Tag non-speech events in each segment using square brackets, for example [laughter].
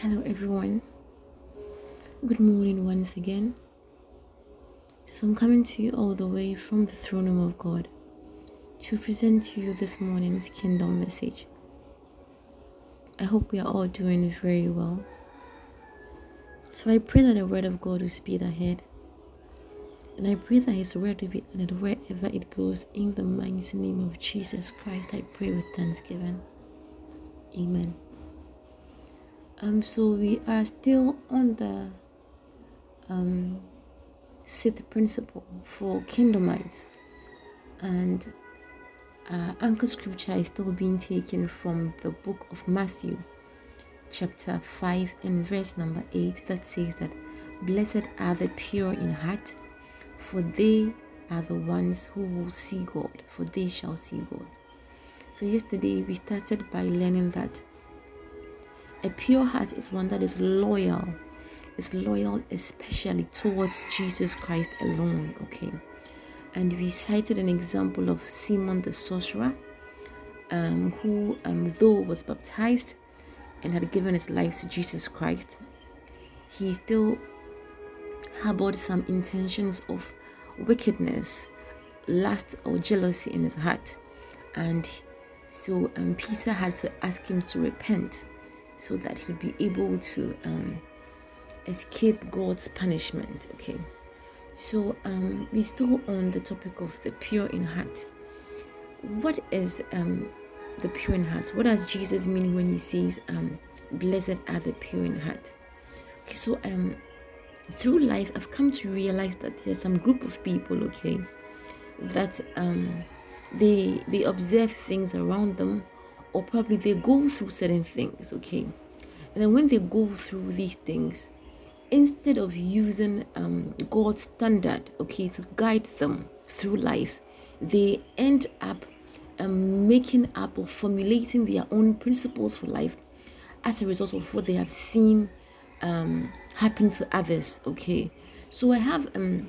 Hello, everyone. Good morning once again. So, I'm coming to you all the way from the throne room of God to present to you this morning's kingdom message. I hope we are all doing very well. So, I pray that the word of God will speed ahead. And I pray that His word will be honored wherever it goes. In the mighty name of Jesus Christ, I pray with thanksgiving. Amen. Um, so we are still on the um, sixth principle for kingdomites, and uh, anchor scripture is still being taken from the book of Matthew, chapter 5, and verse number 8, that says that blessed are the pure in heart, for they are the ones who will see God, for they shall see God. So, yesterday we started by learning that a pure heart is one that is loyal, is loyal especially towards Jesus Christ alone. Okay. And we cited an example of Simon the sorcerer, um, who, um, though was baptized and had given his life to Jesus Christ, he still harbored some intentions of wickedness, lust, or jealousy in his heart. And so um, Peter had to ask him to repent so that he would be able to um, escape God's punishment. Okay, so um, we're still on the topic of the pure in heart. What is um, the pure in heart? What does Jesus mean when he says, um, "Blessed are the pure in heart"? Okay, so um, through life, I've come to realize that there's some group of people, okay, that um, they they observe things around them or probably they go through certain things, okay? And then when they go through these things, instead of using um, God's standard, okay, to guide them through life, they end up um, making up or formulating their own principles for life as a result of what they have seen um, happen to others, okay? So I have um,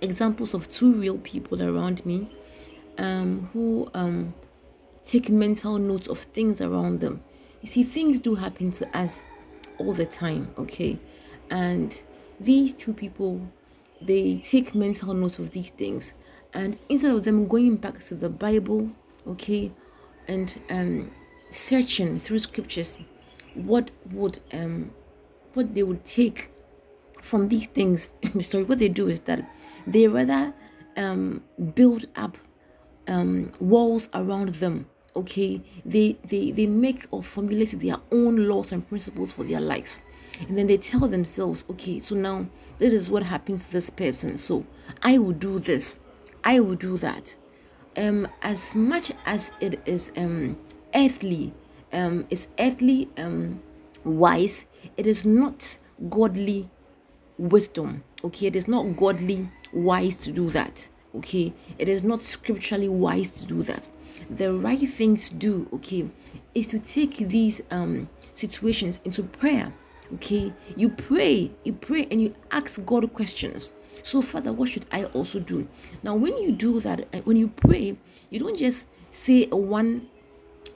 examples of two real people around me um, who um, take mental note of things around them. You see, things do happen to us all the time, okay? And these two people, they take mental note of these things. And instead of them going back to the Bible, okay, and um, searching through scriptures, what would um, what they would take from these things, [coughs] sorry, what they do is that they rather um, build up um, walls around them okay they they they make or formulate their own laws and principles for their lives. And then they tell themselves okay so now this is what happens to this person. So i will do this. I will do that. Um as much as it is um earthly um is earthly um wise it is not godly wisdom. Okay it is not godly wise to do that okay? It is not scripturally wise to do that. The right thing to do okay is to take these um situations into prayer okay? You pray you pray and you ask god questions. So father what should i also do? Now when you do that uh, when you pray you don't just say a one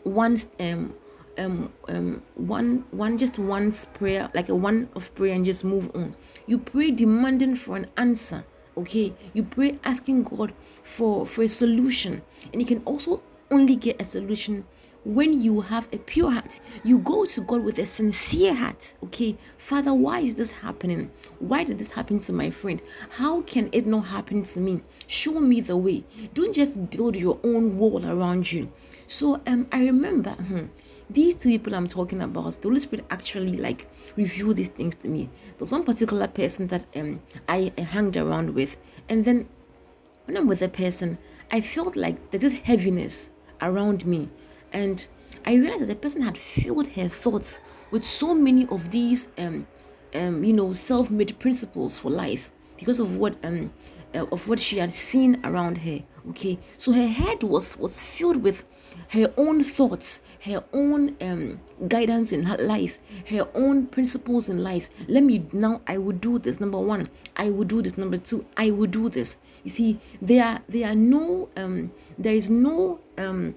one um um um one one just once prayer like a one of prayer and just move on. You pray demanding for an answer okay you pray asking god for for a solution. And you can also only get a solution when you have a pure heart. You go to God with a sincere heart. Okay, Father, why is this happening? Why did this happen to my friend? How can it not happen to me? Show me the way. Don't just build your own wall around you. So um, I remember hmm, these two people I'm talking about. The Holy Spirit actually like revealed these things to me. There's one particular person that um I, I hanged around with, and then when I'm with the person, I felt like there's this heaviness around me. And I realized that the person had filled her thoughts with so many of these, um, um, you know, self-made principles for life because of what um, uh, of what she had seen around her. Okay, so her head was was filled with her own thoughts, her own um, guidance in her life, her own principles in life. Let me now. I will do this. Number one, I will do this. Number two, I will do this. You see, there there are no um, there is no um,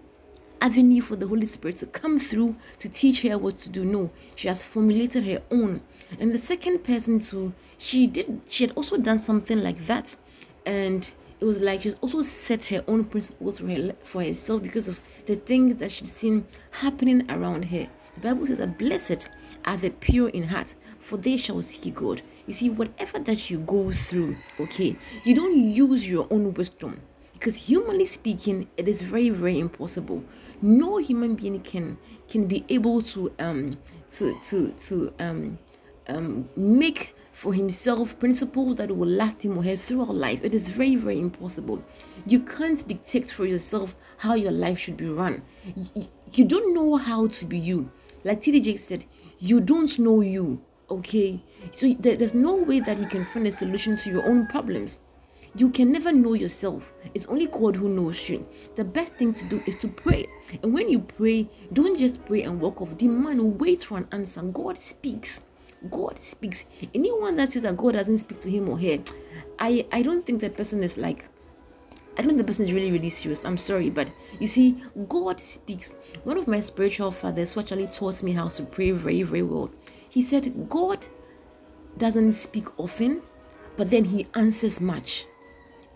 avenue for the Holy Spirit to come through to teach her what to do. No, she has formulated her own. And the second person too, she did she had also done something like that. And it was like she's also set her own principles for, her, for herself because of the things that she's seen happening around her. The Bible says that blessed are the pure in heart, for they shall see God. You see, whatever that you go through, okay, you don't use your own wisdom because humanly speaking, it is very, very impossible. No human being can can be able to um to to to um um make for himself principles that will last him or her throughout life. It is very, very impossible. You can't dictate for yourself how your life should be run. You, you don't know how to be you. Like TDJ said, you don't know you. Okay, so there, there's no way that you can find a solution to your own problems. You can never know yourself. It's only God who knows you. The best thing to do is to pray. And when you pray, don't just pray and walk off. Demand, wait for an answer. God speaks. God speaks. Anyone that says that God doesn't speak to him or her, I, I don't think that person is like I don't think the person is really, really serious. I'm sorry, but you see, God speaks. One of my spiritual fathers who actually taught me how to pray very, very well. He said, God doesn't speak often, but then he answers much.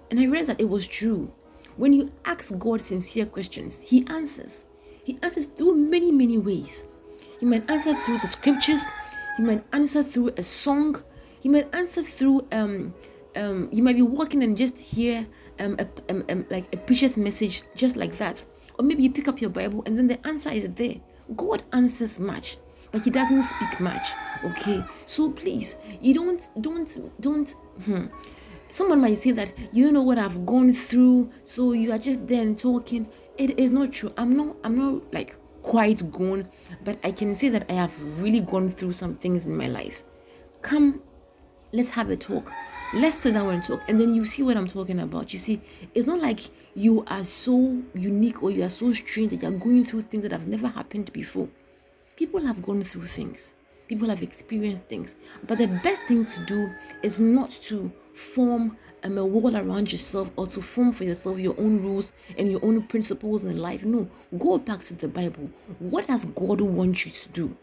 And I realized that it was true. When you ask God sincere questions, he answers. He answers through many, many ways. He might answer through the scriptures, he might answer through a song, he might answer through um um you might be walking and just hear um, a, um, um, like a precious message just like that or maybe you pick up your bible and then the answer is there god answers much but he doesn't speak much okay so please you don't don't don't hmm. Someone might say that you don't know what i've gone through so you are just then talking. It is not true. I'm not i'm not like quite gone but i can say that i have really gone through some things in my life. Come let's have a talk. Let's sit down and talk and then you see what i'm talking about. You see it's not like you are so unique or you are so strange that you're going through things that have never happened before. People have gone through things people have experienced things but the best thing to do is not to form um, a wall around yourself or to form for yourself your own rules and your own principles in life no go back to the bible what does god want you to do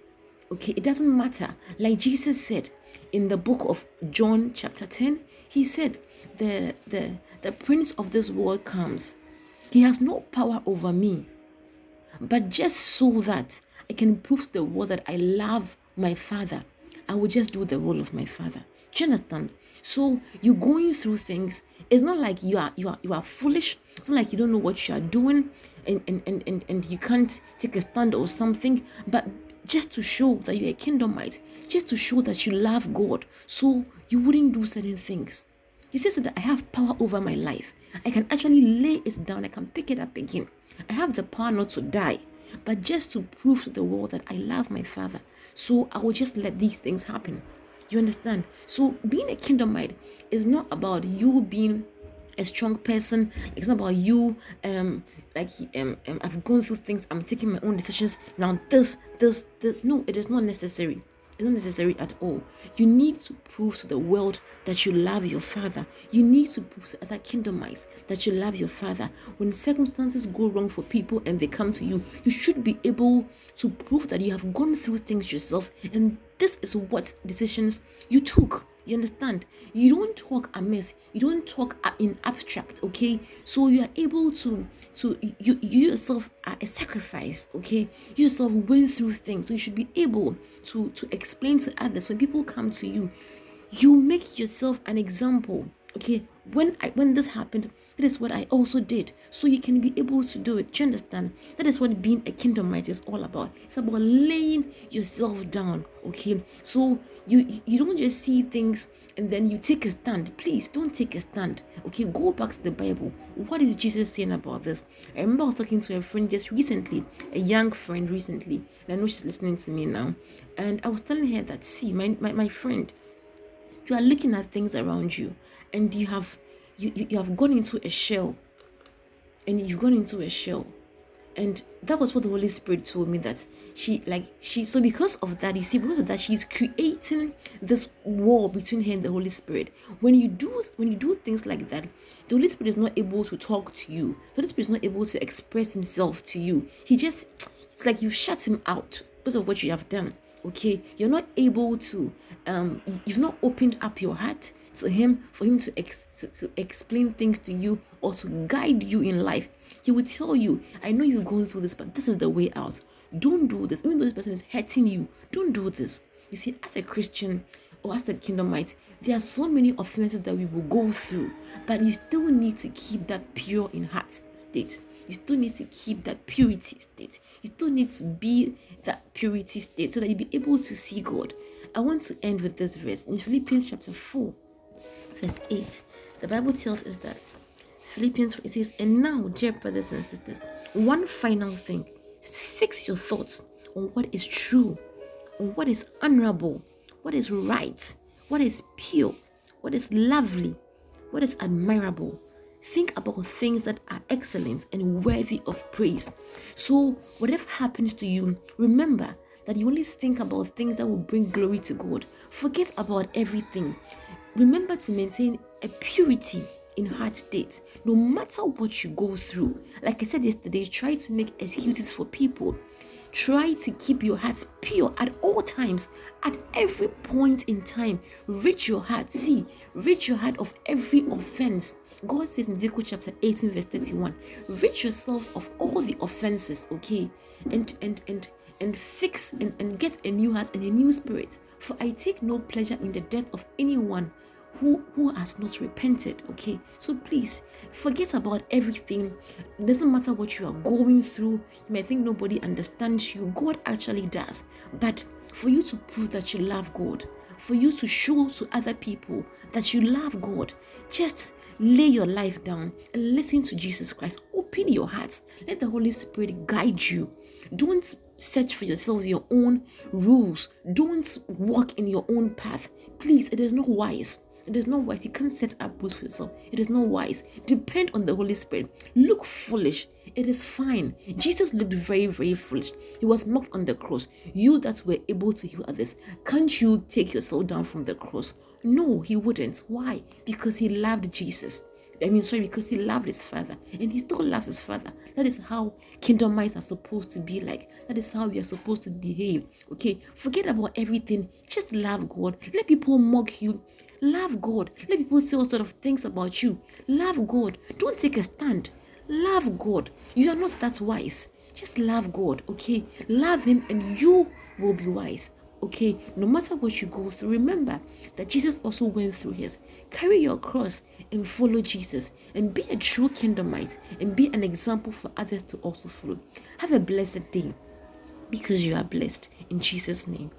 okay it doesn't matter like jesus said in the book of John chapter 10, he said, the, the, the prince of this world comes. He has no power over me. But just so that I can prove to the world that I love my father, I will just do the role of my father. Do you understand? So you're going through things. It's not like you are you are you are foolish. It's not like you don't know what you are doing and and, and, and, and you can't take a stand or something. But just to show that you're a kingdomite, just to show that you love God, so you wouldn't do certain things. He says that I have power over my life. I can actually lay it down, I can pick it up again. I have the power not to die, but just to prove to the world that I love my Father. So I will just let these things happen. You understand? So being a kingdomite is not about you being a strong person. It's not about you. Um, like um, um, I've gone through things. I'm taking my own decisions now. This, this, this. No, it is not necessary. It's not necessary at all. You need to prove to the world that you love your father. You need to prove to other kingdomites that you love your father. When circumstances go wrong for people and they come to you, you should be able to prove that you have gone through things yourself and this is what decisions you took you understand? You don't talk amiss. You don't talk in abstract. Okay. So you are able to to you you yourself are a sacrifice. Okay. You yourself went through things. So you should be able to to explain to others when people come to you. You make yourself an example. Okay. When I when this happened, that is what I also did. So you can be able to do it. Do you understand? That is what being a kingdomite is all about. It's about laying yourself down. Okay. So you you don't just see things and then you take a stand. Please don't take a stand. Okay, go back to the Bible. What is Jesus saying about this? I remember I was talking to a friend just recently, a young friend recently, and I know she's listening to me now. And I was telling her that see, my, my, my friend, you are looking at things around you and you have you, you, you have gone into a shell. And you've gone into a shell. And that was what the holy spirit told me that she like she so because of that you see because of that she's creating this wall between her and the holy spirit. When you do when you do things like that the holy spirit is not able to talk to you. The holy spirit is not able to express himself to you. He just it's like you shut him out because of what you have done okay you're not able to um you've not opened up your heart to him for him to, ex- to, to explain things to you or to guide you in life. He will tell you i know you're going through this but this is the way out. Don't do this. Even though this person is hurting you don't do this. You see as a christian or as a kingdomite there are so many offenses that we will go through but you still need to keep that pure in heart state you still need to keep that purity state you still need to be that purity state so that you'll be able to see god i want to end with this verse in philippians chapter 4 verse 8, the Bible tells us that Philippians it says, and now, dear brothers and sisters, one final thing is fix your thoughts on what is true, on what is honorable, what is right, what is pure, what is lovely, what is admirable. Think about things that are excellent and worthy of praise. So, whatever happens to you, remember that you only think about things that will bring glory to God. Forget about everything. Remember to maintain a purity in heart state no matter what you go through. Like I said yesterday, try to make excuses for people. Try to keep your heart pure at all times, at every point in time. Rid your heart. See, rid your heart of every offense. God says in Ezekiel chapter 18, verse 31, rid yourselves of all the offenses, okay? And and and and fix and, and get a new heart and a new spirit. For I take no pleasure in the death of anyone who who has not repented okay? So please forget about everything. It doesn't matter what you are going through. You may think nobody understands you. God actually does. But for you to prove that you love god for you to show to other people that you love god just lay your life down and listen to jesus christ. Open your heart. Let the holy spirit guide you. Don't search for yourselves your own rules. Don't walk in your own path. Please it is not wise it is not wise. You can't set up rules for yourself. It is not wise. Depend on the Holy Spirit. Look foolish. It is fine. Jesus looked very, very foolish. He was mocked on the cross. You that were able to heal others, can't you take yourself down from the cross? No, he wouldn't. Why? Because he loved Jesus. I mean, sorry, because he loved his father and he still loves his father. That is how kingdomites are supposed to be like. That is how we are supposed to behave. Okay, forget about everything. Just love God. Let people mock you. Love God. Let people say all sort of things about you. Love God. Don't take a stand. Love God. You are not that wise. Just love God, okay? Love Him and you will be wise. Okay, no matter what you go through, remember that Jesus also went through his. Carry your cross and follow Jesus and be a true kingdomite and be an example for others to also follow. Have a blessed day because you are blessed. In Jesus' name.